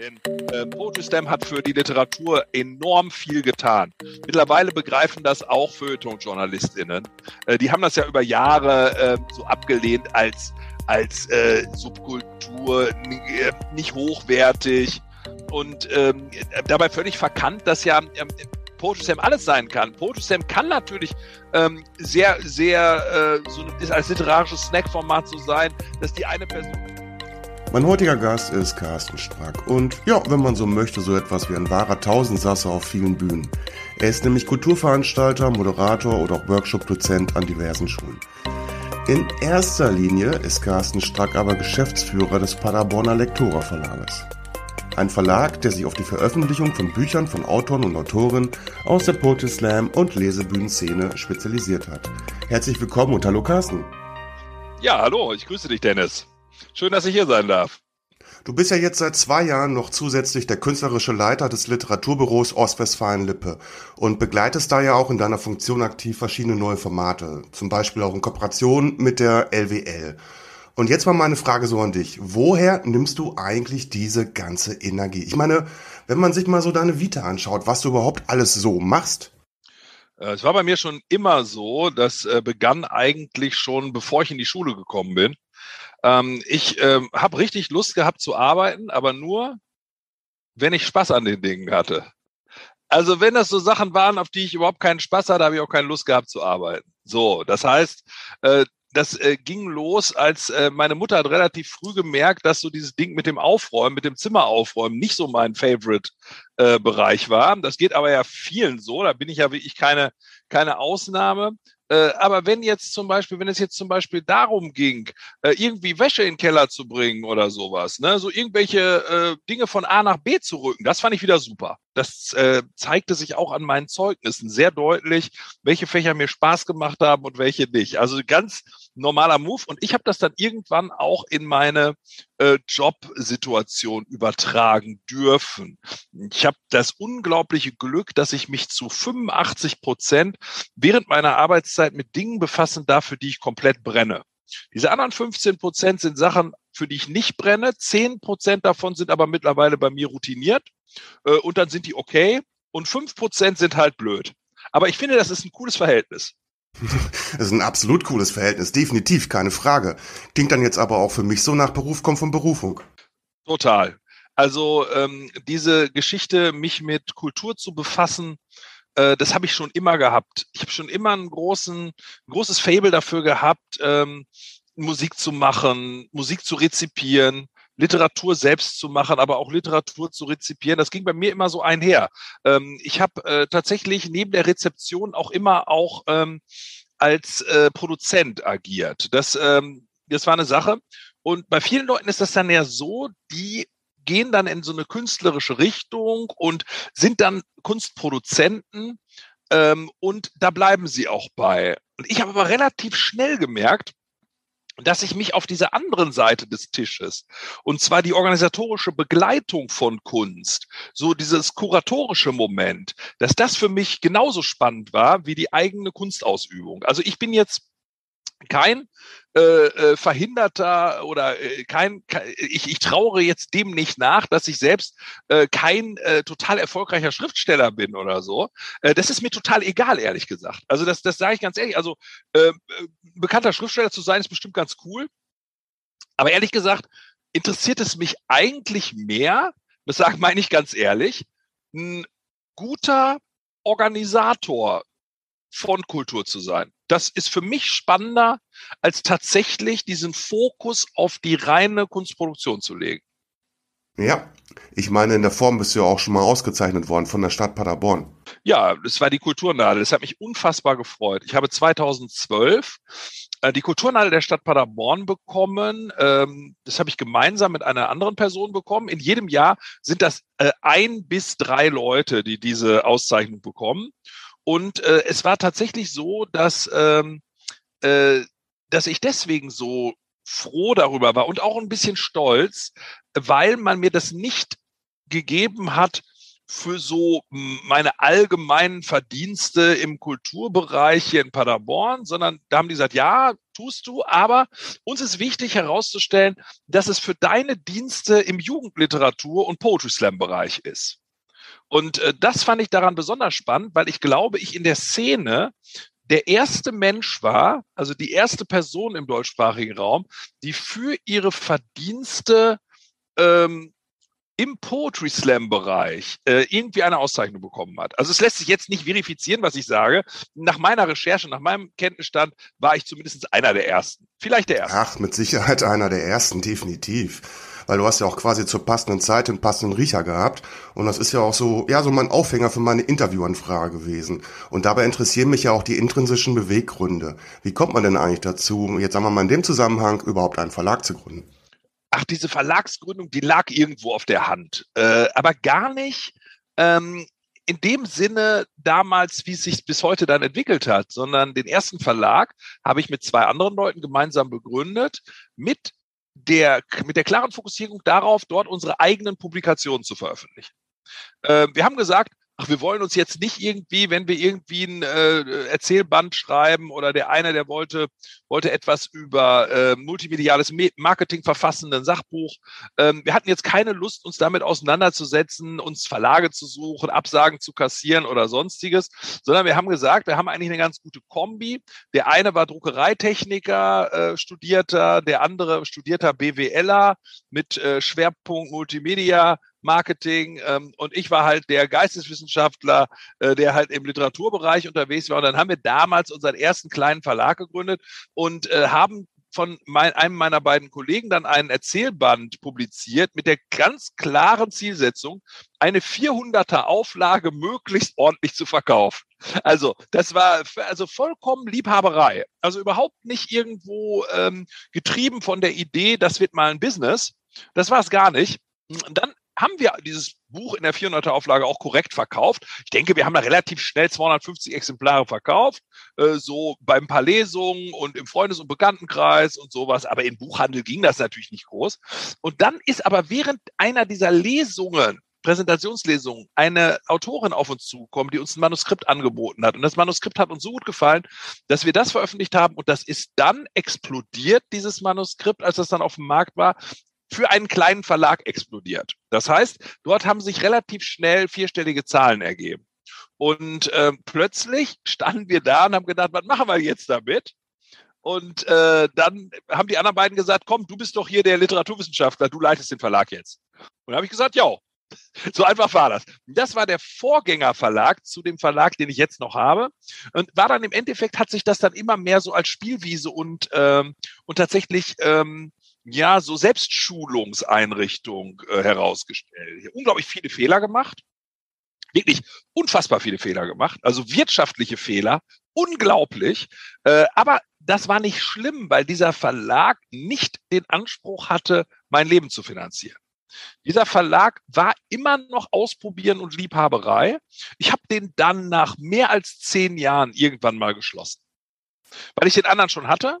Denn äh, Slam hat für die Literatur enorm viel getan. Mittlerweile begreifen das auch Feuilleton-JournalistInnen. Äh, die haben das ja über Jahre äh, so abgelehnt als, als äh, Subkultur, äh, nicht hochwertig und ähm, dabei völlig verkannt, dass ja ähm, Poetry Slam alles sein kann. Poetry Slam kann natürlich ähm, sehr, sehr äh, so ist als literarisches Snackformat so sein, dass die eine Person mein heutiger Gast ist Carsten Strack und ja, wenn man so möchte, so etwas wie ein wahrer Tausendsasser auf vielen Bühnen. Er ist nämlich Kulturveranstalter, Moderator oder auch Workshop-Dozent an diversen Schulen. In erster Linie ist Carsten Strack aber Geschäftsführer des Paderborner Lektora Verlages. Ein Verlag, der sich auf die Veröffentlichung von Büchern von Autoren und Autorinnen aus der Poetry Slam und Lesebühnenszene spezialisiert hat. Herzlich willkommen und hallo Carsten. Ja, hallo, ich grüße dich, Dennis. Schön, dass ich hier sein darf. Du bist ja jetzt seit zwei Jahren noch zusätzlich der künstlerische Leiter des Literaturbüros Ostwestfalen-Lippe und begleitest da ja auch in deiner Funktion aktiv verschiedene neue Formate, zum Beispiel auch in Kooperation mit der LWL. Und jetzt mal meine Frage so an dich. Woher nimmst du eigentlich diese ganze Energie? Ich meine, wenn man sich mal so deine Vita anschaut, was du überhaupt alles so machst. Äh, es war bei mir schon immer so, das äh, begann eigentlich schon, bevor ich in die Schule gekommen bin. Ähm, ich ähm, habe richtig Lust gehabt zu arbeiten, aber nur, wenn ich Spaß an den Dingen hatte. Also wenn das so Sachen waren, auf die ich überhaupt keinen Spaß hatte, habe ich auch keine Lust gehabt zu arbeiten. So, das heißt, äh, das äh, ging los, als äh, meine Mutter hat relativ früh gemerkt, dass so dieses Ding mit dem Aufräumen, mit dem Zimmer aufräumen nicht so mein Favorite-Bereich äh, war. Das geht aber ja vielen so. Da bin ich ja wirklich keine, keine Ausnahme. Äh, aber wenn jetzt zum Beispiel, wenn es jetzt zum Beispiel darum ging, äh, irgendwie Wäsche in den Keller zu bringen oder sowas, ne, so irgendwelche äh, Dinge von A nach B zu rücken, das fand ich wieder super. Das äh, zeigte sich auch an meinen Zeugnissen sehr deutlich, welche Fächer mir Spaß gemacht haben und welche nicht. Also ganz normaler Move. Und ich habe das dann irgendwann auch in meine äh, Jobsituation übertragen dürfen. Ich habe das unglaubliche Glück, dass ich mich zu 85 Prozent während meiner Arbeitszeit mit Dingen befassen darf, für die ich komplett brenne. Diese anderen 15 Prozent sind Sachen, für die ich nicht brenne. 10 Prozent davon sind aber mittlerweile bei mir routiniert. Äh, und dann sind die okay. Und 5 Prozent sind halt blöd. Aber ich finde, das ist ein cooles Verhältnis. Das ist ein absolut cooles Verhältnis, definitiv, keine Frage. Klingt dann jetzt aber auch für mich so nach Beruf kommt von Berufung. Total. Also ähm, diese Geschichte, mich mit Kultur zu befassen, äh, das habe ich schon immer gehabt. Ich habe schon immer einen großen, ein großes Fable dafür gehabt, ähm, Musik zu machen, Musik zu rezipieren, Literatur selbst zu machen, aber auch Literatur zu rezipieren. Das ging bei mir immer so einher. Ähm, ich habe äh, tatsächlich neben der Rezeption auch immer auch ähm, als äh, Produzent agiert. Das, ähm, das war eine Sache. Und bei vielen Leuten ist das dann ja so, die gehen dann in so eine künstlerische Richtung und sind dann Kunstproduzenten und da bleiben sie auch bei. Und ich habe aber relativ schnell gemerkt, dass ich mich auf diese anderen Seite des Tisches, und zwar die organisatorische Begleitung von Kunst, so dieses kuratorische Moment, dass das für mich genauso spannend war wie die eigene Kunstausübung. Also ich bin jetzt kein äh, äh, Verhinderter oder äh, kein, kein ich, ich trauere jetzt dem nicht nach, dass ich selbst äh, kein äh, total erfolgreicher Schriftsteller bin oder so. Äh, das ist mir total egal, ehrlich gesagt. Also das, das sage ich ganz ehrlich. Also äh, äh, bekannter Schriftsteller zu sein, ist bestimmt ganz cool. Aber ehrlich gesagt, interessiert es mich eigentlich mehr, das sage meine ich ganz ehrlich, ein guter Organisator von Kultur zu sein. Das ist für mich spannender, als tatsächlich diesen Fokus auf die reine Kunstproduktion zu legen. Ja, ich meine, in der Form bist du ja auch schon mal ausgezeichnet worden von der Stadt Paderborn. Ja, das war die Kulturnadel. Das hat mich unfassbar gefreut. Ich habe 2012 äh, die Kulturnadel der Stadt Paderborn bekommen. Ähm, das habe ich gemeinsam mit einer anderen Person bekommen. In jedem Jahr sind das äh, ein bis drei Leute, die diese Auszeichnung bekommen. Und äh, es war tatsächlich so, dass, ähm, äh, dass ich deswegen so froh darüber war und auch ein bisschen stolz, weil man mir das nicht gegeben hat für so meine allgemeinen Verdienste im Kulturbereich hier in Paderborn, sondern da haben die gesagt, ja, tust du, aber uns ist wichtig herauszustellen, dass es für deine Dienste im Jugendliteratur und Poetry Slam Bereich ist. Und äh, das fand ich daran besonders spannend, weil ich glaube, ich in der Szene der erste Mensch war, also die erste Person im deutschsprachigen Raum, die für ihre Verdienste ähm, im Poetry Slam Bereich äh, irgendwie eine Auszeichnung bekommen hat. Also es lässt sich jetzt nicht verifizieren, was ich sage. Nach meiner Recherche, nach meinem Kenntnisstand war ich zumindest einer der ersten. Vielleicht der erste. Ach, mit Sicherheit einer der ersten, definitiv. Weil du hast ja auch quasi zur passenden Zeit den passenden Riecher gehabt. Und das ist ja auch so, ja, so mein Aufhänger für meine Interviewanfrage gewesen. Und dabei interessieren mich ja auch die intrinsischen Beweggründe. Wie kommt man denn eigentlich dazu, jetzt sagen wir mal in dem Zusammenhang, überhaupt einen Verlag zu gründen? ach, diese Verlagsgründung, die lag irgendwo auf der Hand. Äh, aber gar nicht ähm, in dem Sinne damals, wie es sich bis heute dann entwickelt hat, sondern den ersten Verlag habe ich mit zwei anderen Leuten gemeinsam begründet, mit der, mit der klaren Fokussierung darauf, dort unsere eigenen Publikationen zu veröffentlichen. Äh, wir haben gesagt, ach, wir wollen uns jetzt nicht irgendwie, wenn wir irgendwie ein äh, Erzählband schreiben oder der eine, der wollte, wollte etwas über äh, multimediales Marketing verfassen, ein Sachbuch. Ähm, wir hatten jetzt keine Lust, uns damit auseinanderzusetzen, uns Verlage zu suchen, Absagen zu kassieren oder sonstiges, sondern wir haben gesagt, wir haben eigentlich eine ganz gute Kombi. Der eine war Druckereitechniker, äh, Studierter, der andere studierter BWLer mit äh, Schwerpunkt Multimedia, Marketing ähm, und ich war halt der Geisteswissenschaftler, äh, der halt im Literaturbereich unterwegs war. Und dann haben wir damals unseren ersten kleinen Verlag gegründet und äh, haben von mein, einem meiner beiden Kollegen dann einen Erzählband publiziert mit der ganz klaren Zielsetzung, eine 400er Auflage möglichst ordentlich zu verkaufen. Also das war also vollkommen Liebhaberei. Also überhaupt nicht irgendwo ähm, getrieben von der Idee, das wird mal ein Business. Das war es gar nicht. Und dann haben wir dieses Buch in der 400er Auflage auch korrekt verkauft. Ich denke, wir haben da relativ schnell 250 Exemplare verkauft, äh, so beim paar Lesungen und im Freundes- und Bekanntenkreis und sowas. Aber im Buchhandel ging das natürlich nicht groß. Und dann ist aber während einer dieser Lesungen Präsentationslesungen eine Autorin auf uns zugekommen, die uns ein Manuskript angeboten hat. Und das Manuskript hat uns so gut gefallen, dass wir das veröffentlicht haben und das ist dann explodiert, dieses Manuskript, als das dann auf dem Markt war, für einen kleinen Verlag explodiert. Das heißt, dort haben sich relativ schnell vierstellige Zahlen ergeben. Und äh, plötzlich standen wir da und haben gedacht, was machen wir jetzt damit? Und äh, dann haben die anderen beiden gesagt, komm, du bist doch hier der Literaturwissenschaftler, du leitest den Verlag jetzt. Und habe ich gesagt, ja, so einfach war das. Das war der Vorgängerverlag zu dem Verlag, den ich jetzt noch habe. Und war dann im Endeffekt, hat sich das dann immer mehr so als Spielwiese und, ähm, und tatsächlich ähm, ja, so Selbstschulungseinrichtung äh, herausgestellt. Unglaublich viele Fehler gemacht. Wirklich unfassbar viele Fehler gemacht. Also wirtschaftliche Fehler. Unglaublich. Äh, aber das war nicht schlimm, weil dieser Verlag nicht den Anspruch hatte, mein Leben zu finanzieren. Dieser Verlag war immer noch Ausprobieren und Liebhaberei. Ich habe den dann nach mehr als zehn Jahren irgendwann mal geschlossen. Weil ich den anderen schon hatte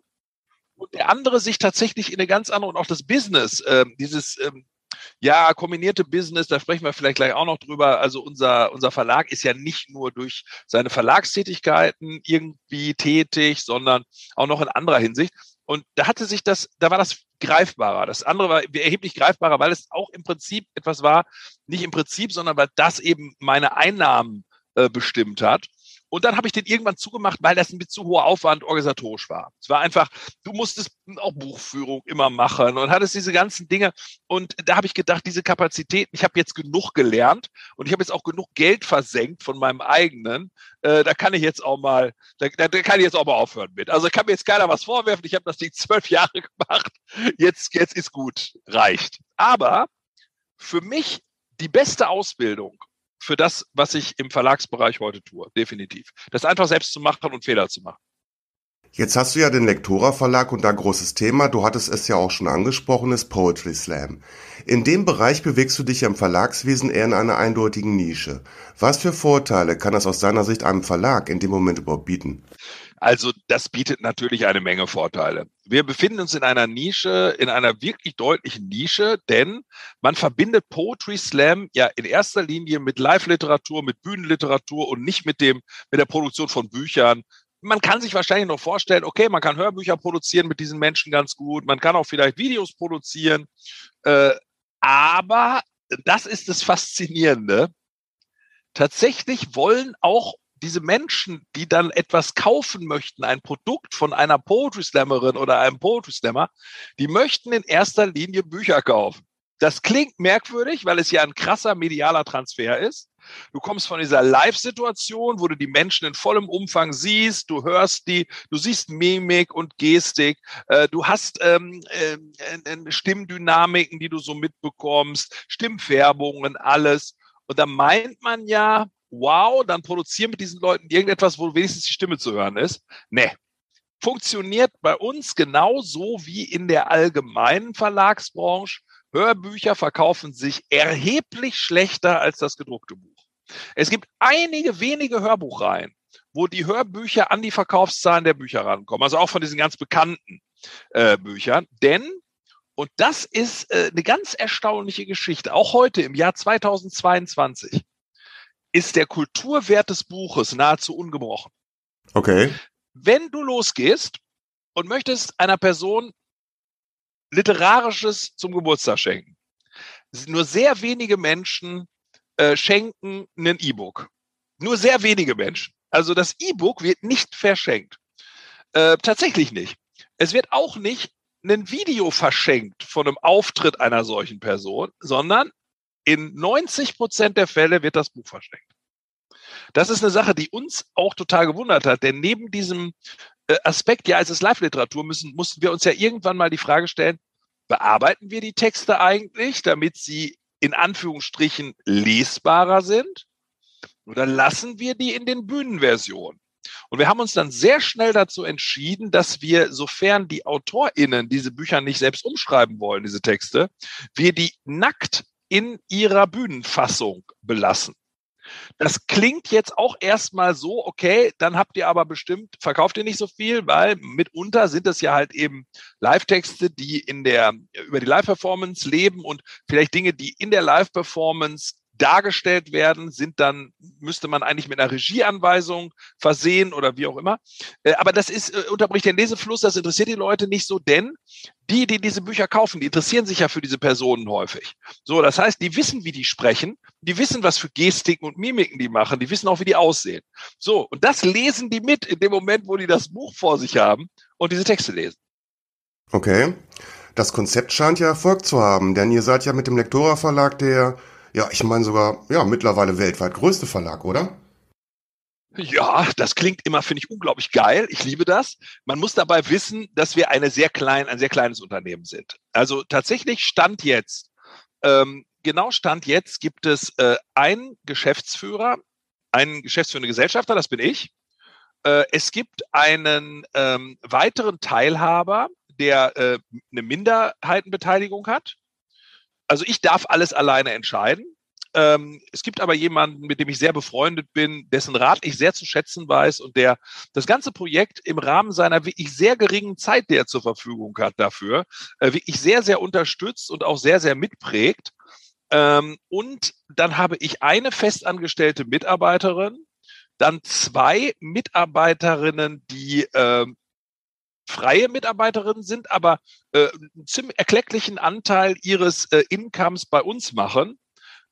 und der andere sich tatsächlich in eine ganz andere und auch das Business, ähm, dieses ähm, ja, kombinierte Business, da sprechen wir vielleicht gleich auch noch drüber. Also unser, unser Verlag ist ja nicht nur durch seine Verlagstätigkeiten irgendwie tätig, sondern auch noch in anderer Hinsicht. Und da hatte sich das, da war das greifbarer. Das andere war erheblich greifbarer, weil es auch im Prinzip etwas war, nicht im Prinzip, sondern weil das eben meine Einnahmen äh, bestimmt hat. Und dann habe ich den irgendwann zugemacht, weil das ein mit zu hoher Aufwand organisatorisch war. Es war einfach, du musstest auch Buchführung immer machen und hattest diese ganzen Dinge. Und da habe ich gedacht, diese Kapazitäten, ich habe jetzt genug gelernt und ich habe jetzt auch genug Geld versenkt von meinem eigenen. Äh, da kann ich jetzt auch mal, da, da kann ich jetzt auch mal aufhören mit. Also kann mir jetzt keiner was vorwerfen. Ich habe das Ding zwölf Jahre gemacht. Jetzt, jetzt ist gut, reicht. Aber für mich die beste Ausbildung für das, was ich im Verlagsbereich heute tue, definitiv. Das einfach selbst zu machen und Fehler zu machen. Jetzt hast du ja den Lektora Verlag und da großes Thema, du hattest es ja auch schon angesprochen, ist Poetry Slam. In dem Bereich bewegst du dich im Verlagswesen eher in einer eindeutigen Nische. Was für Vorteile kann das aus deiner Sicht einem Verlag in dem Moment überhaupt bieten? Also das bietet natürlich eine Menge Vorteile. Wir befinden uns in einer Nische, in einer wirklich deutlichen Nische, denn man verbindet Poetry Slam ja in erster Linie mit Live-Literatur, mit Bühnenliteratur und nicht mit dem, mit der Produktion von Büchern man kann sich wahrscheinlich noch vorstellen, okay, man kann Hörbücher produzieren mit diesen Menschen ganz gut, man kann auch vielleicht Videos produzieren, äh, aber das ist das Faszinierende. Tatsächlich wollen auch diese Menschen, die dann etwas kaufen möchten, ein Produkt von einer Poetry Slammerin oder einem Poetry Slammer, die möchten in erster Linie Bücher kaufen. Das klingt merkwürdig, weil es ja ein krasser medialer Transfer ist. Du kommst von dieser Live-Situation, wo du die Menschen in vollem Umfang siehst, du hörst die, du siehst Mimik und Gestik, äh, du hast ähm, äh, äh, Stimmdynamiken, die du so mitbekommst, Stimmfärbungen, alles. Und da meint man ja, wow, dann produzieren mit diesen Leuten irgendetwas, wo wenigstens die Stimme zu hören ist. Nee. Funktioniert bei uns genauso wie in der allgemeinen Verlagsbranche. Hörbücher verkaufen sich erheblich schlechter als das gedruckte Buch. Es gibt einige wenige Hörbuchreihen, wo die Hörbücher an die Verkaufszahlen der Bücher rankommen, also auch von diesen ganz bekannten äh, Büchern. Denn, und das ist äh, eine ganz erstaunliche Geschichte, auch heute im Jahr 2022, ist der Kulturwert des Buches nahezu ungebrochen. Okay. Wenn du losgehst und möchtest einer Person Literarisches zum Geburtstag schenken, nur sehr wenige Menschen äh, schenken ein E-Book. Nur sehr wenige Menschen. Also das E-Book wird nicht verschenkt. Äh, tatsächlich nicht. Es wird auch nicht ein Video verschenkt von einem Auftritt einer solchen Person, sondern in 90 Prozent der Fälle wird das Buch verschenkt. Das ist eine Sache, die uns auch total gewundert hat, denn neben diesem äh, Aspekt, ja, es ist Live-Literatur, müssen, mussten wir uns ja irgendwann mal die Frage stellen, bearbeiten wir die Texte eigentlich, damit sie in Anführungsstrichen lesbarer sind? Oder lassen wir die in den Bühnenversionen? Und wir haben uns dann sehr schnell dazu entschieden, dass wir, sofern die AutorInnen diese Bücher nicht selbst umschreiben wollen, diese Texte, wir die nackt in ihrer Bühnenfassung belassen. Das klingt jetzt auch erstmal so, okay, dann habt ihr aber bestimmt, verkauft ihr nicht so viel, weil mitunter sind es ja halt eben Live-Texte, die in der, über die Live-Performance leben und vielleicht Dinge, die in der Live-Performance dargestellt werden, sind dann, müsste man eigentlich mit einer Regieanweisung versehen oder wie auch immer. Äh, aber das ist, äh, unterbricht den Lesefluss, das interessiert die Leute nicht so, denn die, die diese Bücher kaufen, die interessieren sich ja für diese Personen häufig. So, das heißt, die wissen, wie die sprechen, die wissen, was für Gestiken und Mimiken die machen, die wissen auch, wie die aussehen. So, und das lesen die mit in dem Moment, wo die das Buch vor sich haben und diese Texte lesen. Okay. Das Konzept scheint ja Erfolg zu haben, denn ihr seid ja mit dem Lektora Verlag der ja, ich meine sogar, ja, mittlerweile weltweit größte Verlag, oder? Ja, das klingt immer, finde ich, unglaublich geil. Ich liebe das. Man muss dabei wissen, dass wir eine sehr klein, ein sehr kleines Unternehmen sind. Also tatsächlich Stand jetzt, ähm, genau Stand jetzt gibt es äh, einen Geschäftsführer, einen geschäftsführenden Gesellschafter, das bin ich. Äh, es gibt einen ähm, weiteren Teilhaber, der äh, eine Minderheitenbeteiligung hat also ich darf alles alleine entscheiden. Ähm, es gibt aber jemanden, mit dem ich sehr befreundet bin, dessen Rat ich sehr zu schätzen weiß und der das ganze Projekt im Rahmen seiner wirklich sehr geringen Zeit, die er zur Verfügung hat dafür, äh, wirklich sehr, sehr unterstützt und auch sehr, sehr mitprägt. Ähm, und dann habe ich eine festangestellte Mitarbeiterin, dann zwei Mitarbeiterinnen, die äh, freie Mitarbeiterinnen sind, aber äh, einen ziemlich erklecklichen Anteil ihres äh, Incomes bei uns machen.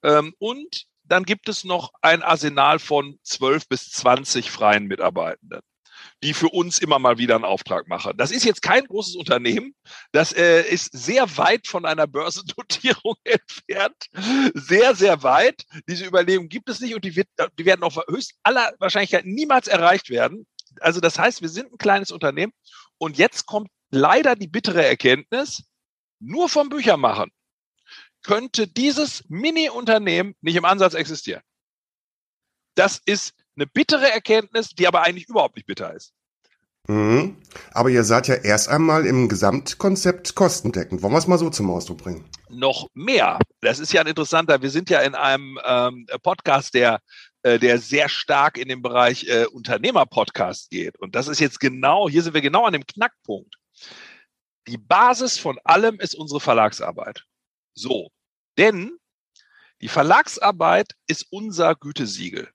Ähm, und dann gibt es noch ein Arsenal von 12 bis 20 freien Mitarbeitenden, die für uns immer mal wieder einen Auftrag machen. Das ist jetzt kein großes Unternehmen. Das äh, ist sehr weit von einer Börsennotierung entfernt. Sehr, sehr weit. Diese Überlegung gibt es nicht und die, wird, die werden auf höchst aller Wahrscheinlichkeit niemals erreicht werden. Also das heißt, wir sind ein kleines Unternehmen und jetzt kommt leider die bittere Erkenntnis, nur vom Büchermachen könnte dieses Mini-Unternehmen nicht im Ansatz existieren. Das ist eine bittere Erkenntnis, die aber eigentlich überhaupt nicht bitter ist. Mhm. Aber ihr seid ja erst einmal im Gesamtkonzept kostendeckend. Wollen wir es mal so zum Ausdruck bringen? Noch mehr. Das ist ja ein interessanter. Wir sind ja in einem ähm, Podcast, der äh, der sehr stark in den Bereich äh, Unternehmer-Podcast geht. Und das ist jetzt genau, hier sind wir genau an dem Knackpunkt. Die Basis von allem ist unsere Verlagsarbeit. So. Denn die Verlagsarbeit ist unser Gütesiegel.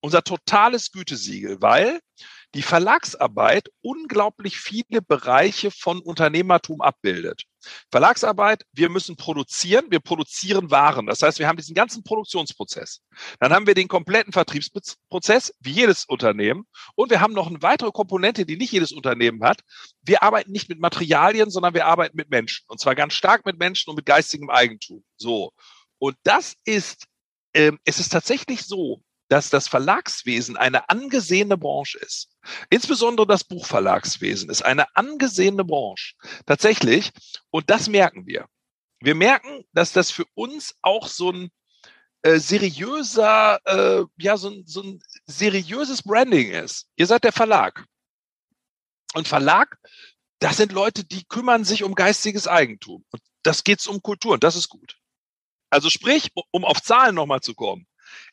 Unser totales Gütesiegel, weil die Verlagsarbeit unglaublich viele Bereiche von Unternehmertum abbildet. Verlagsarbeit, wir müssen produzieren, wir produzieren Waren. Das heißt, wir haben diesen ganzen Produktionsprozess. Dann haben wir den kompletten Vertriebsprozess, wie jedes Unternehmen. Und wir haben noch eine weitere Komponente, die nicht jedes Unternehmen hat. Wir arbeiten nicht mit Materialien, sondern wir arbeiten mit Menschen. Und zwar ganz stark mit Menschen und mit geistigem Eigentum. So. Und das ist, äh, es ist tatsächlich so, dass das Verlagswesen eine angesehene Branche ist. Insbesondere das Buchverlagswesen ist eine angesehene Branche. Tatsächlich. Und das merken wir. Wir merken, dass das für uns auch so ein äh, seriöser, äh, ja, so ein, so ein seriöses Branding ist. Ihr seid der Verlag. Und Verlag, das sind Leute, die kümmern sich um geistiges Eigentum. Und das geht's um Kultur und das ist gut. Also sprich, um auf Zahlen nochmal zu kommen.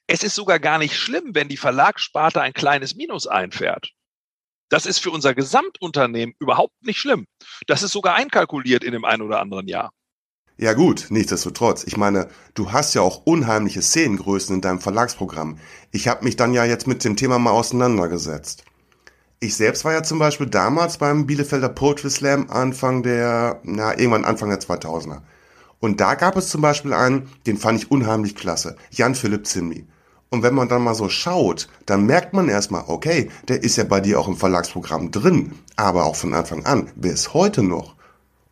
Es ist sogar gar nicht schlimm, wenn die Verlagssparte ein kleines Minus einfährt. Das ist für unser Gesamtunternehmen überhaupt nicht schlimm. Das ist sogar einkalkuliert in dem einen oder anderen Jahr. Ja gut, nichtsdestotrotz. Ich meine, du hast ja auch unheimliche Szenengrößen in deinem Verlagsprogramm. Ich habe mich dann ja jetzt mit dem Thema mal auseinandergesetzt. Ich selbst war ja zum Beispiel damals beim Bielefelder Poetry Slam Anfang der, na, irgendwann Anfang der 2000er. Und da gab es zum Beispiel einen, den fand ich unheimlich klasse, Jan Philipp Zimmi. Und wenn man dann mal so schaut, dann merkt man erstmal, okay, der ist ja bei dir auch im Verlagsprogramm drin, aber auch von Anfang an, bis heute noch.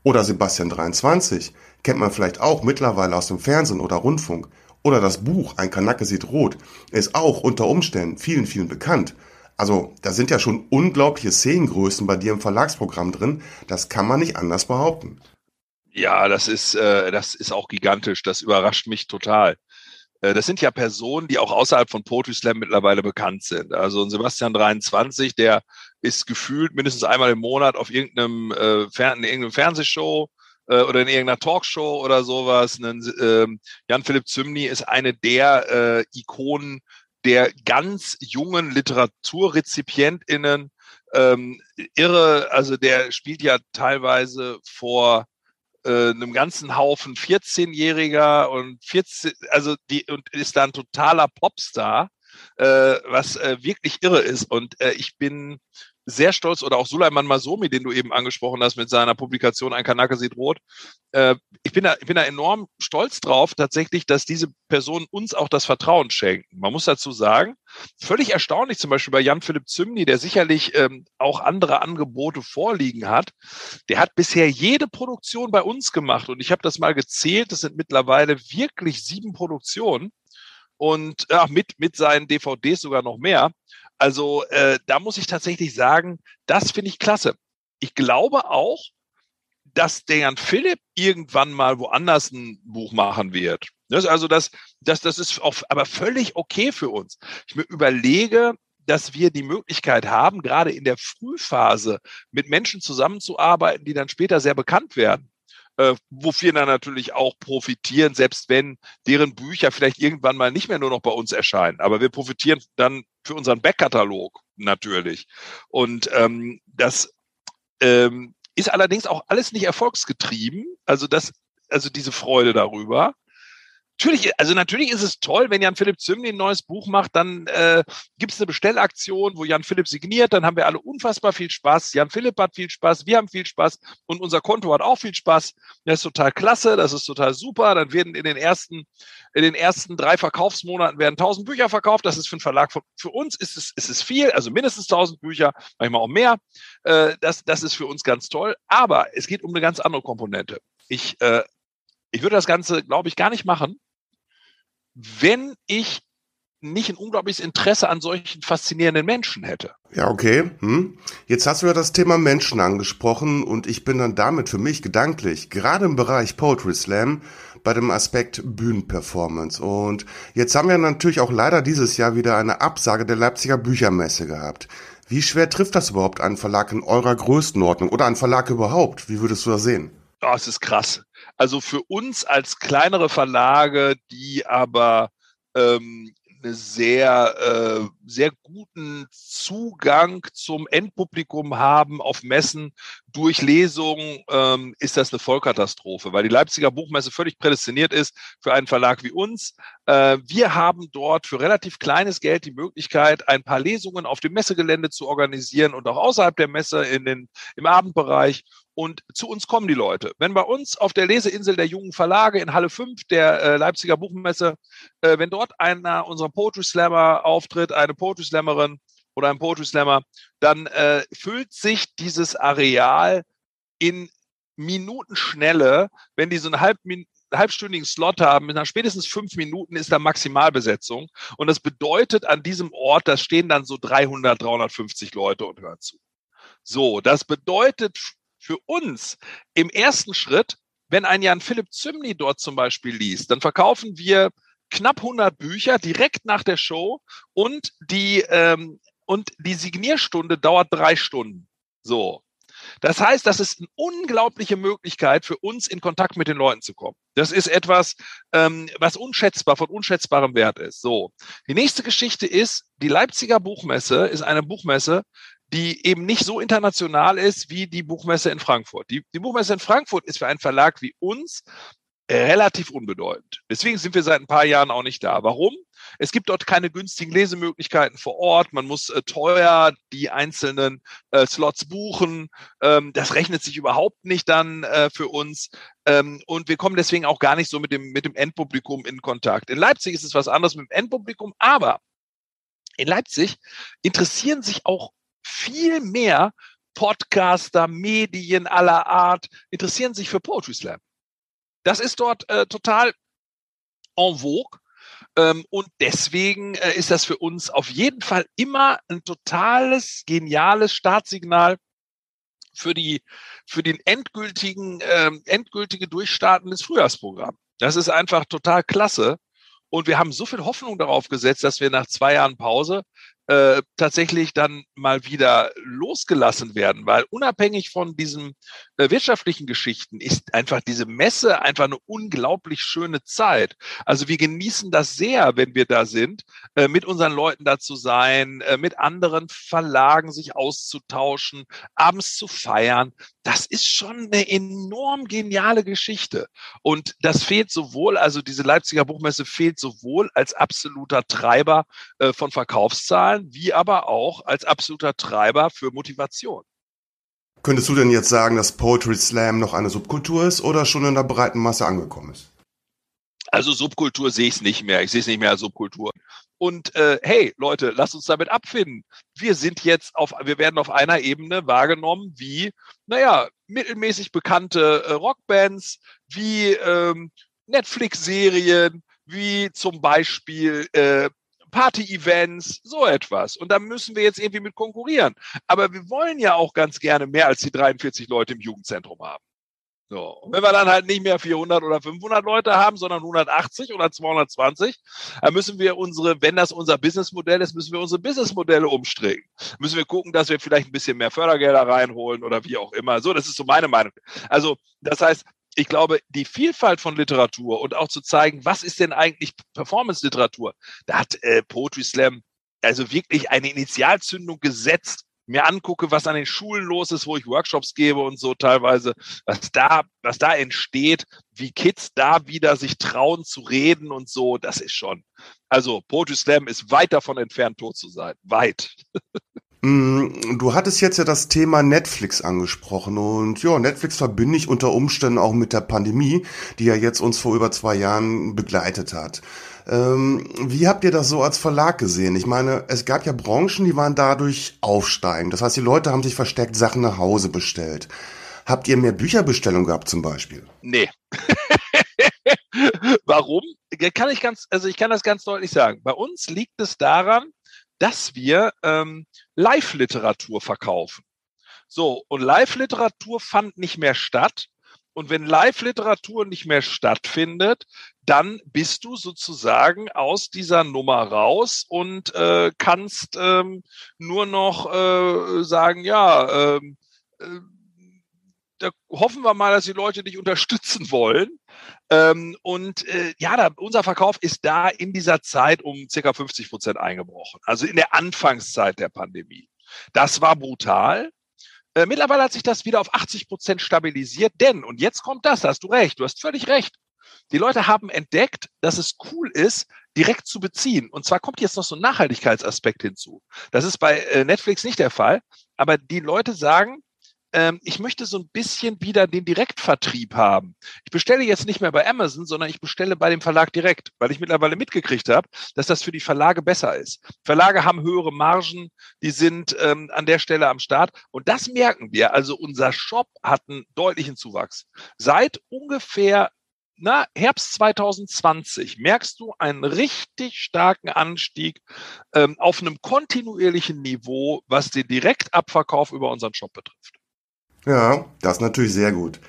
Oder Sebastian 23, kennt man vielleicht auch mittlerweile aus dem Fernsehen oder Rundfunk. Oder das Buch Ein Kanacke sieht rot, ist auch unter Umständen vielen, vielen bekannt. Also, da sind ja schon unglaubliche Szenengrößen bei dir im Verlagsprogramm drin, das kann man nicht anders behaupten. Ja, das ist, äh, das ist auch gigantisch. Das überrascht mich total. Äh, das sind ja Personen, die auch außerhalb von Poetry Slam mittlerweile bekannt sind. Also ein Sebastian 23, der ist gefühlt mindestens einmal im Monat auf irgendeinem, äh, Fer in irgendeinem Fernsehshow äh, oder in irgendeiner Talkshow oder sowas. äh, Jan-Philipp Zymny ist eine der äh, Ikonen der ganz jungen LiteraturrezipientInnen. Ähm, irre, also der spielt ja teilweise vor äh, einem ganzen Haufen 14-Jähriger und 14, also die und ist da ein totaler Popstar, äh, was äh, wirklich irre ist. Und äh, ich bin sehr stolz, oder auch Suleiman Masomi, den du eben angesprochen hast mit seiner Publikation Ein Kanake sieht rot. Äh, ich, bin da, ich bin da enorm stolz drauf, tatsächlich, dass diese Personen uns auch das Vertrauen schenken. Man muss dazu sagen, völlig erstaunlich zum Beispiel bei Jan-Philipp Zymni, der sicherlich ähm, auch andere Angebote vorliegen hat. Der hat bisher jede Produktion bei uns gemacht und ich habe das mal gezählt, das sind mittlerweile wirklich sieben Produktionen und ja, mit, mit seinen DVDs sogar noch mehr. Also äh, da muss ich tatsächlich sagen, das finde ich klasse. Ich glaube auch, dass der Jan Philipp irgendwann mal woanders ein Buch machen wird. Das, also das, das, das ist auch, aber völlig okay für uns. Ich mir überlege, dass wir die Möglichkeit haben, gerade in der Frühphase mit Menschen zusammenzuarbeiten, die dann später sehr bekannt werden äh, wofür dann natürlich auch profitieren, selbst wenn deren Bücher vielleicht irgendwann mal nicht mehr nur noch bei uns erscheinen. Aber wir profitieren dann für unseren Backkatalog natürlich. Und ähm, das ähm, ist allerdings auch alles nicht erfolgsgetrieben. Also das, also diese Freude darüber. Natürlich, also natürlich ist es toll, wenn Jan Philipp Zymni ein neues Buch macht, dann äh, gibt es eine Bestellaktion, wo Jan Philipp signiert, dann haben wir alle unfassbar viel Spaß. Jan Philipp hat viel Spaß, wir haben viel Spaß und unser Konto hat auch viel Spaß. Das ist total klasse, das ist total super. Dann werden in den ersten in den ersten drei Verkaufsmonaten werden 1000 Bücher verkauft. Das ist für einen Verlag von, für uns ist es ist es viel, also mindestens 1000 Bücher, manchmal auch mehr. Äh, das das ist für uns ganz toll. Aber es geht um eine ganz andere Komponente. Ich äh, ich würde das Ganze, glaube ich, gar nicht machen, wenn ich nicht ein unglaubliches Interesse an solchen faszinierenden Menschen hätte. Ja, okay. Hm. Jetzt hast du ja das Thema Menschen angesprochen und ich bin dann damit für mich gedanklich, gerade im Bereich Poetry Slam, bei dem Aspekt Bühnenperformance. Und jetzt haben wir natürlich auch leider dieses Jahr wieder eine Absage der Leipziger Büchermesse gehabt. Wie schwer trifft das überhaupt einen Verlag in eurer Größenordnung oder einen Verlag überhaupt? Wie würdest du das sehen? Oh, es ist krass. Also für uns als kleinere Verlage, die aber ähm, eine sehr, äh, sehr guten Zugang zum Endpublikum haben auf Messen durch Lesungen, ähm, ist das eine Vollkatastrophe, weil die Leipziger Buchmesse völlig prädestiniert ist für einen Verlag wie uns. Äh, wir haben dort für relativ kleines Geld die Möglichkeit, ein paar Lesungen auf dem Messegelände zu organisieren und auch außerhalb der Messe in den, im Abendbereich. Und zu uns kommen die Leute. Wenn bei uns auf der Leseinsel der jungen Verlage in Halle 5 der äh, Leipziger Buchmesse, äh, wenn dort einer unserer Poetry Slammer auftritt, eine Poetry Slammerin oder ein Poetry Slammer, dann äh, füllt sich dieses Areal in Minutenschnelle, wenn die so einen halb, halbstündigen Slot haben, nach spätestens fünf Minuten ist da Maximalbesetzung. Und das bedeutet an diesem Ort, da stehen dann so 300, 350 Leute und hören zu. So, das bedeutet für uns im ersten Schritt, wenn ein Jan Philipp Zymny dort zum Beispiel liest, dann verkaufen wir knapp 100 Bücher direkt nach der Show und die, ähm, und die Signierstunde dauert drei Stunden. So. Das heißt, das ist eine unglaubliche Möglichkeit für uns in Kontakt mit den Leuten zu kommen. Das ist etwas, ähm, was unschätzbar, von unschätzbarem Wert ist. So. Die nächste Geschichte ist, die Leipziger Buchmesse ist eine Buchmesse, die eben nicht so international ist wie die Buchmesse in Frankfurt. Die, die Buchmesse in Frankfurt ist für einen Verlag wie uns relativ unbedeutend. Deswegen sind wir seit ein paar Jahren auch nicht da. Warum? Es gibt dort keine günstigen Lesemöglichkeiten vor Ort. Man muss äh, teuer die einzelnen äh, Slots buchen. Ähm, das rechnet sich überhaupt nicht dann äh, für uns. Ähm, und wir kommen deswegen auch gar nicht so mit dem, mit dem Endpublikum in Kontakt. In Leipzig ist es was anderes mit dem Endpublikum, aber in Leipzig interessieren sich auch viel mehr Podcaster, Medien aller Art interessieren sich für Poetry Slam. Das ist dort äh, total en vogue. Ähm, und deswegen äh, ist das für uns auf jeden Fall immer ein totales, geniales Startsignal für die, für den endgültigen, äh, endgültige Durchstarten des Frühjahrsprogramms. Das ist einfach total klasse. Und wir haben so viel Hoffnung darauf gesetzt, dass wir nach zwei Jahren Pause äh, tatsächlich dann mal wieder losgelassen werden, weil unabhängig von diesen äh, wirtschaftlichen Geschichten ist einfach diese Messe einfach eine unglaublich schöne Zeit. Also wir genießen das sehr, wenn wir da sind, äh, mit unseren Leuten da zu sein, äh, mit anderen Verlagen sich auszutauschen, abends zu feiern. Das ist schon eine enorm geniale Geschichte. Und das fehlt sowohl, also diese Leipziger Buchmesse fehlt sowohl als absoluter Treiber äh, von Verkaufszahlen, Zahlen, wie aber auch als absoluter Treiber für Motivation. Könntest du denn jetzt sagen, dass Poetry Slam noch eine Subkultur ist oder schon in der breiten Masse angekommen ist? Also Subkultur sehe ich es nicht mehr. Ich sehe es nicht mehr als Subkultur. Und äh, hey, Leute, lasst uns damit abfinden. Wir sind jetzt auf, wir werden auf einer Ebene wahrgenommen wie, naja, mittelmäßig bekannte äh, Rockbands, wie ähm, Netflix-Serien, wie zum Beispiel äh, Party-Events, so etwas. Und da müssen wir jetzt irgendwie mit konkurrieren. Aber wir wollen ja auch ganz gerne mehr als die 43 Leute im Jugendzentrum haben. So. Und wenn wir dann halt nicht mehr 400 oder 500 Leute haben, sondern 180 oder 220, dann müssen wir unsere, wenn das unser Businessmodell ist, müssen wir unsere Businessmodelle umstricken. Müssen wir gucken, dass wir vielleicht ein bisschen mehr Fördergelder reinholen oder wie auch immer. So, das ist so meine Meinung. Also, das heißt, ich glaube, die Vielfalt von Literatur und auch zu zeigen, was ist denn eigentlich Performance-Literatur, da hat äh, Poetry Slam also wirklich eine Initialzündung gesetzt, mir angucke, was an den Schulen los ist, wo ich Workshops gebe und so teilweise, was da, was da entsteht, wie Kids da wieder sich trauen zu reden und so, das ist schon. Also Poetry Slam ist weit davon entfernt, tot zu sein. Weit. Mm, du hattest jetzt ja das Thema Netflix angesprochen und ja, Netflix verbinde ich unter Umständen auch mit der Pandemie, die ja jetzt uns vor über zwei Jahren begleitet hat. Ähm, wie habt ihr das so als Verlag gesehen? Ich meine, es gab ja Branchen, die waren dadurch aufsteigend. Das heißt, die Leute haben sich versteckt Sachen nach Hause bestellt. Habt ihr mehr Bücherbestellungen gehabt zum Beispiel? Nee. Warum? Kann ich ganz, also ich kann das ganz deutlich sagen. Bei uns liegt es daran, dass wir ähm, Live-Literatur verkaufen. So, und Live-Literatur fand nicht mehr statt. Und wenn Live-Literatur nicht mehr stattfindet, dann bist du sozusagen aus dieser Nummer raus und äh, kannst ähm, nur noch äh, sagen, ja, ähm, äh, da hoffen wir mal, dass die Leute dich unterstützen wollen. Ähm, und äh, ja, da, unser Verkauf ist da in dieser Zeit um circa 50 Prozent eingebrochen. Also in der Anfangszeit der Pandemie. Das war brutal. Äh, mittlerweile hat sich das wieder auf 80 Prozent stabilisiert, denn, und jetzt kommt das, da hast du recht, du hast völlig recht. Die Leute haben entdeckt, dass es cool ist, direkt zu beziehen. Und zwar kommt jetzt noch so ein Nachhaltigkeitsaspekt hinzu. Das ist bei äh, Netflix nicht der Fall, aber die Leute sagen, ähm, ich möchte so ein bisschen wieder den Direktvertrieb haben. Ich bestelle jetzt nicht mehr bei Amazon, sondern ich bestelle bei dem Verlag direkt, weil ich mittlerweile mitgekriegt habe, dass das für die Verlage besser ist. Verlage haben höhere Margen, die sind ähm, an der Stelle am Start und das merken wir. Also unser Shop hat einen deutlichen Zuwachs. Seit ungefähr na, Herbst 2020 merkst du einen richtig starken Anstieg ähm, auf einem kontinuierlichen Niveau, was den Direktabverkauf über unseren Shop betrifft. Ja, das ist natürlich sehr gut.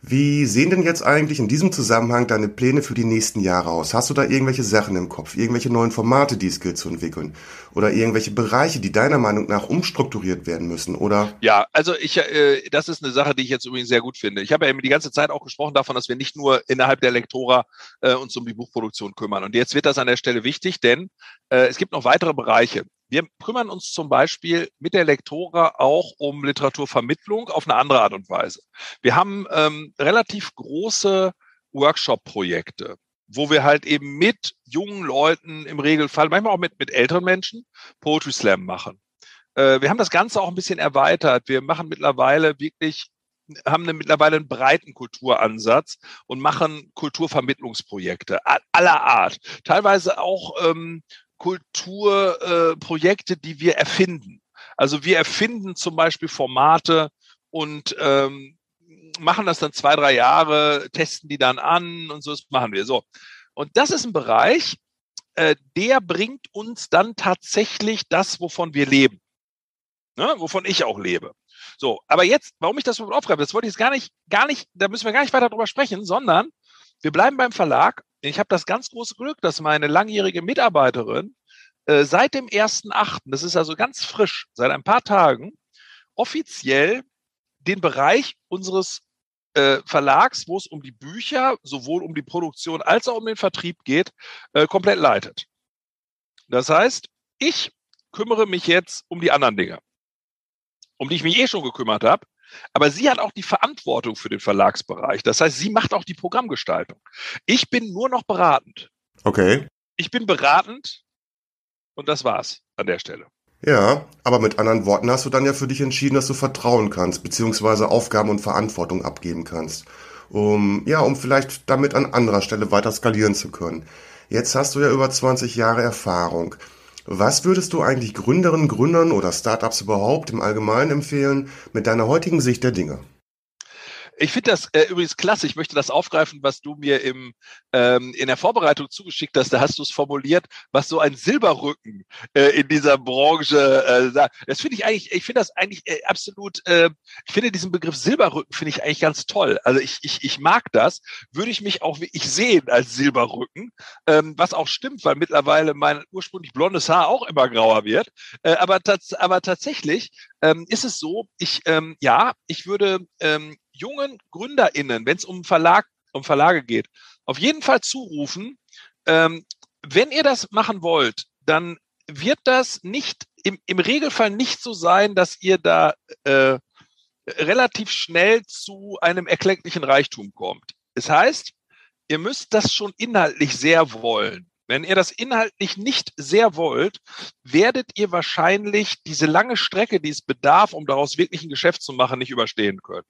Wie sehen denn jetzt eigentlich in diesem Zusammenhang deine Pläne für die nächsten Jahre aus? Hast du da irgendwelche Sachen im Kopf, irgendwelche neuen Formate, die es gilt zu entwickeln? Oder irgendwelche Bereiche, die deiner Meinung nach umstrukturiert werden müssen? Oder? Ja, also ich, äh, das ist eine Sache, die ich jetzt übrigens sehr gut finde. Ich habe ja die ganze Zeit auch gesprochen davon, dass wir nicht nur innerhalb der Lektora äh, uns um die Buchproduktion kümmern. Und jetzt wird das an der Stelle wichtig, denn äh, es gibt noch weitere Bereiche. Wir kümmern uns zum Beispiel mit der Lektora auch um Literaturvermittlung auf eine andere Art und Weise. Wir haben ähm, relativ große Workshop-Projekte, wo wir halt eben mit jungen Leuten im Regelfall, manchmal auch mit, mit älteren Menschen, Poetry Slam machen. Äh, wir haben das Ganze auch ein bisschen erweitert. Wir machen mittlerweile wirklich haben eine, mittlerweile einen breiten Kulturansatz und machen Kulturvermittlungsprojekte aller Art. Teilweise auch ähm, Kulturprojekte, äh, die wir erfinden. Also wir erfinden zum Beispiel Formate und ähm, machen das dann zwei, drei Jahre, testen die dann an und so, das machen wir so. Und das ist ein Bereich, äh, der bringt uns dann tatsächlich das, wovon wir leben. Ne? Wovon ich auch lebe. So, aber jetzt, warum ich das aufgreife, das wollte ich jetzt gar nicht, gar nicht, da müssen wir gar nicht weiter drüber sprechen, sondern wir bleiben beim Verlag ich habe das ganz große Glück, dass meine langjährige Mitarbeiterin äh, seit dem 1.8., das ist also ganz frisch, seit ein paar Tagen, offiziell den Bereich unseres äh, Verlags, wo es um die Bücher, sowohl um die Produktion als auch um den Vertrieb geht, äh, komplett leitet. Das heißt, ich kümmere mich jetzt um die anderen Dinge, um die ich mich eh schon gekümmert habe. Aber sie hat auch die Verantwortung für den Verlagsbereich. Das heißt, sie macht auch die Programmgestaltung. Ich bin nur noch beratend. Okay. Ich bin beratend und das war's an der Stelle. Ja, aber mit anderen Worten hast du dann ja für dich entschieden, dass du vertrauen kannst, beziehungsweise Aufgaben und Verantwortung abgeben kannst. Um, ja, um vielleicht damit an anderer Stelle weiter skalieren zu können. Jetzt hast du ja über 20 Jahre Erfahrung. Was würdest du eigentlich Gründerinnen, Gründern oder Startups überhaupt im Allgemeinen empfehlen mit deiner heutigen Sicht der Dinge? Ich finde das äh, übrigens klasse. Ich möchte das aufgreifen, was du mir im, ähm, in der Vorbereitung zugeschickt hast. Da hast du es formuliert, was so ein Silberrücken äh, in dieser Branche äh, sagt. Das finde ich eigentlich, ich finde das eigentlich äh, absolut, äh, ich finde diesen Begriff Silberrücken finde ich eigentlich ganz toll. Also ich, ich, ich mag das. Würde ich mich auch wirklich sehen als Silberrücken, ähm, was auch stimmt, weil mittlerweile mein ursprünglich blondes Haar auch immer grauer wird. Äh, aber, tats aber tatsächlich ähm, ist es so, ich, ähm, ja, ich würde ähm, jungen GründerInnen, wenn es um Verlag, um Verlage geht, auf jeden Fall zurufen, ähm, wenn ihr das machen wollt, dann wird das nicht im, im Regelfall nicht so sein, dass ihr da äh, relativ schnell zu einem erklecklichen Reichtum kommt. Das heißt, ihr müsst das schon inhaltlich sehr wollen. Wenn ihr das inhaltlich nicht sehr wollt, werdet ihr wahrscheinlich diese lange Strecke, die es bedarf, um daraus wirklich ein Geschäft zu machen, nicht überstehen können.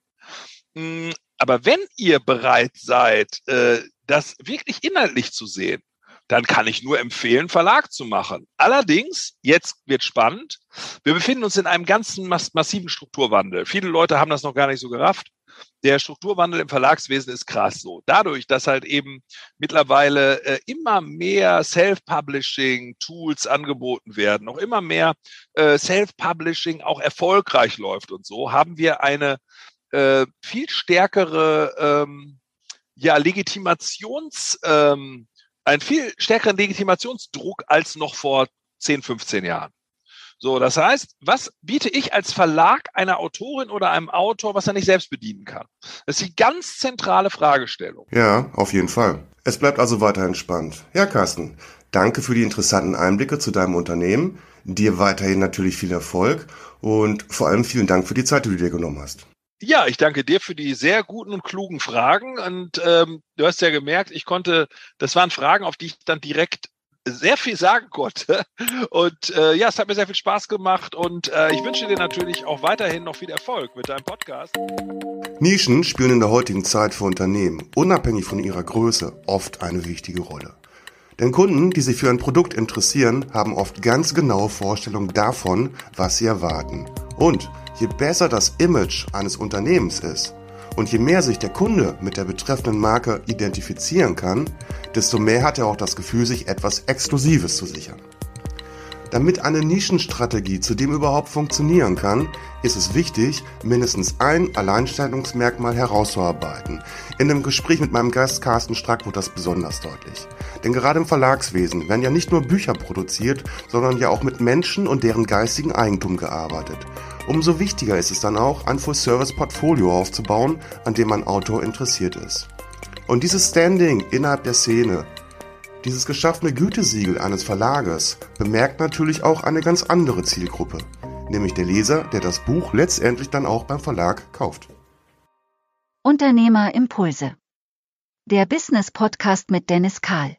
Hm, aber wenn ihr bereit seid, äh, das wirklich inhaltlich zu sehen, dann kann ich nur empfehlen, Verlag zu machen. Allerdings, jetzt wird spannend, wir befinden uns in einem ganzen massiven Strukturwandel. Viele Leute haben das noch gar nicht so gerafft. Der Strukturwandel im Verlagswesen ist krass so. Dadurch, dass halt eben mittlerweile äh, immer mehr Self-Publishing-Tools angeboten werden, noch immer mehr äh, Self-Publishing auch erfolgreich läuft und so, haben wir eine äh, viel stärkere ähm, ja, Legitimations, ähm, einen viel stärkeren Legitimationsdruck als noch vor 10, 15 Jahren. So, das heißt, was biete ich als Verlag einer Autorin oder einem Autor, was er nicht selbst bedienen kann? Das ist die ganz zentrale Fragestellung. Ja, auf jeden Fall. Es bleibt also weiterhin spannend. Ja, Carsten, danke für die interessanten Einblicke zu deinem Unternehmen. Dir weiterhin natürlich viel Erfolg und vor allem vielen Dank für die Zeit, die du dir genommen hast. Ja, ich danke dir für die sehr guten und klugen Fragen. Und ähm, du hast ja gemerkt, ich konnte, das waren Fragen, auf die ich dann direkt sehr viel sagen konnte. Und äh, ja, es hat mir sehr viel Spaß gemacht und äh, ich wünsche dir natürlich auch weiterhin noch viel Erfolg mit deinem Podcast. Nischen spielen in der heutigen Zeit für Unternehmen, unabhängig von ihrer Größe, oft eine wichtige Rolle. Denn Kunden, die sich für ein Produkt interessieren, haben oft ganz genaue Vorstellungen davon, was sie erwarten. Und Je besser das Image eines Unternehmens ist und je mehr sich der Kunde mit der betreffenden Marke identifizieren kann, desto mehr hat er auch das Gefühl, sich etwas Exklusives zu sichern. Damit eine Nischenstrategie zudem überhaupt funktionieren kann, ist es wichtig, mindestens ein Alleinstellungsmerkmal herauszuarbeiten. In dem Gespräch mit meinem Gast Carsten Strack wurde das besonders deutlich. Denn gerade im Verlagswesen werden ja nicht nur Bücher produziert, sondern ja auch mit Menschen und deren geistigen Eigentum gearbeitet. Umso wichtiger ist es dann auch, ein Full-Service-Portfolio aufzubauen, an dem ein Autor interessiert ist. Und dieses Standing innerhalb der Szene dieses geschaffene Gütesiegel eines Verlages bemerkt natürlich auch eine ganz andere Zielgruppe, nämlich der Leser, der das Buch letztendlich dann auch beim Verlag kauft. Unternehmerimpulse. Der Business Podcast mit Dennis Kahl.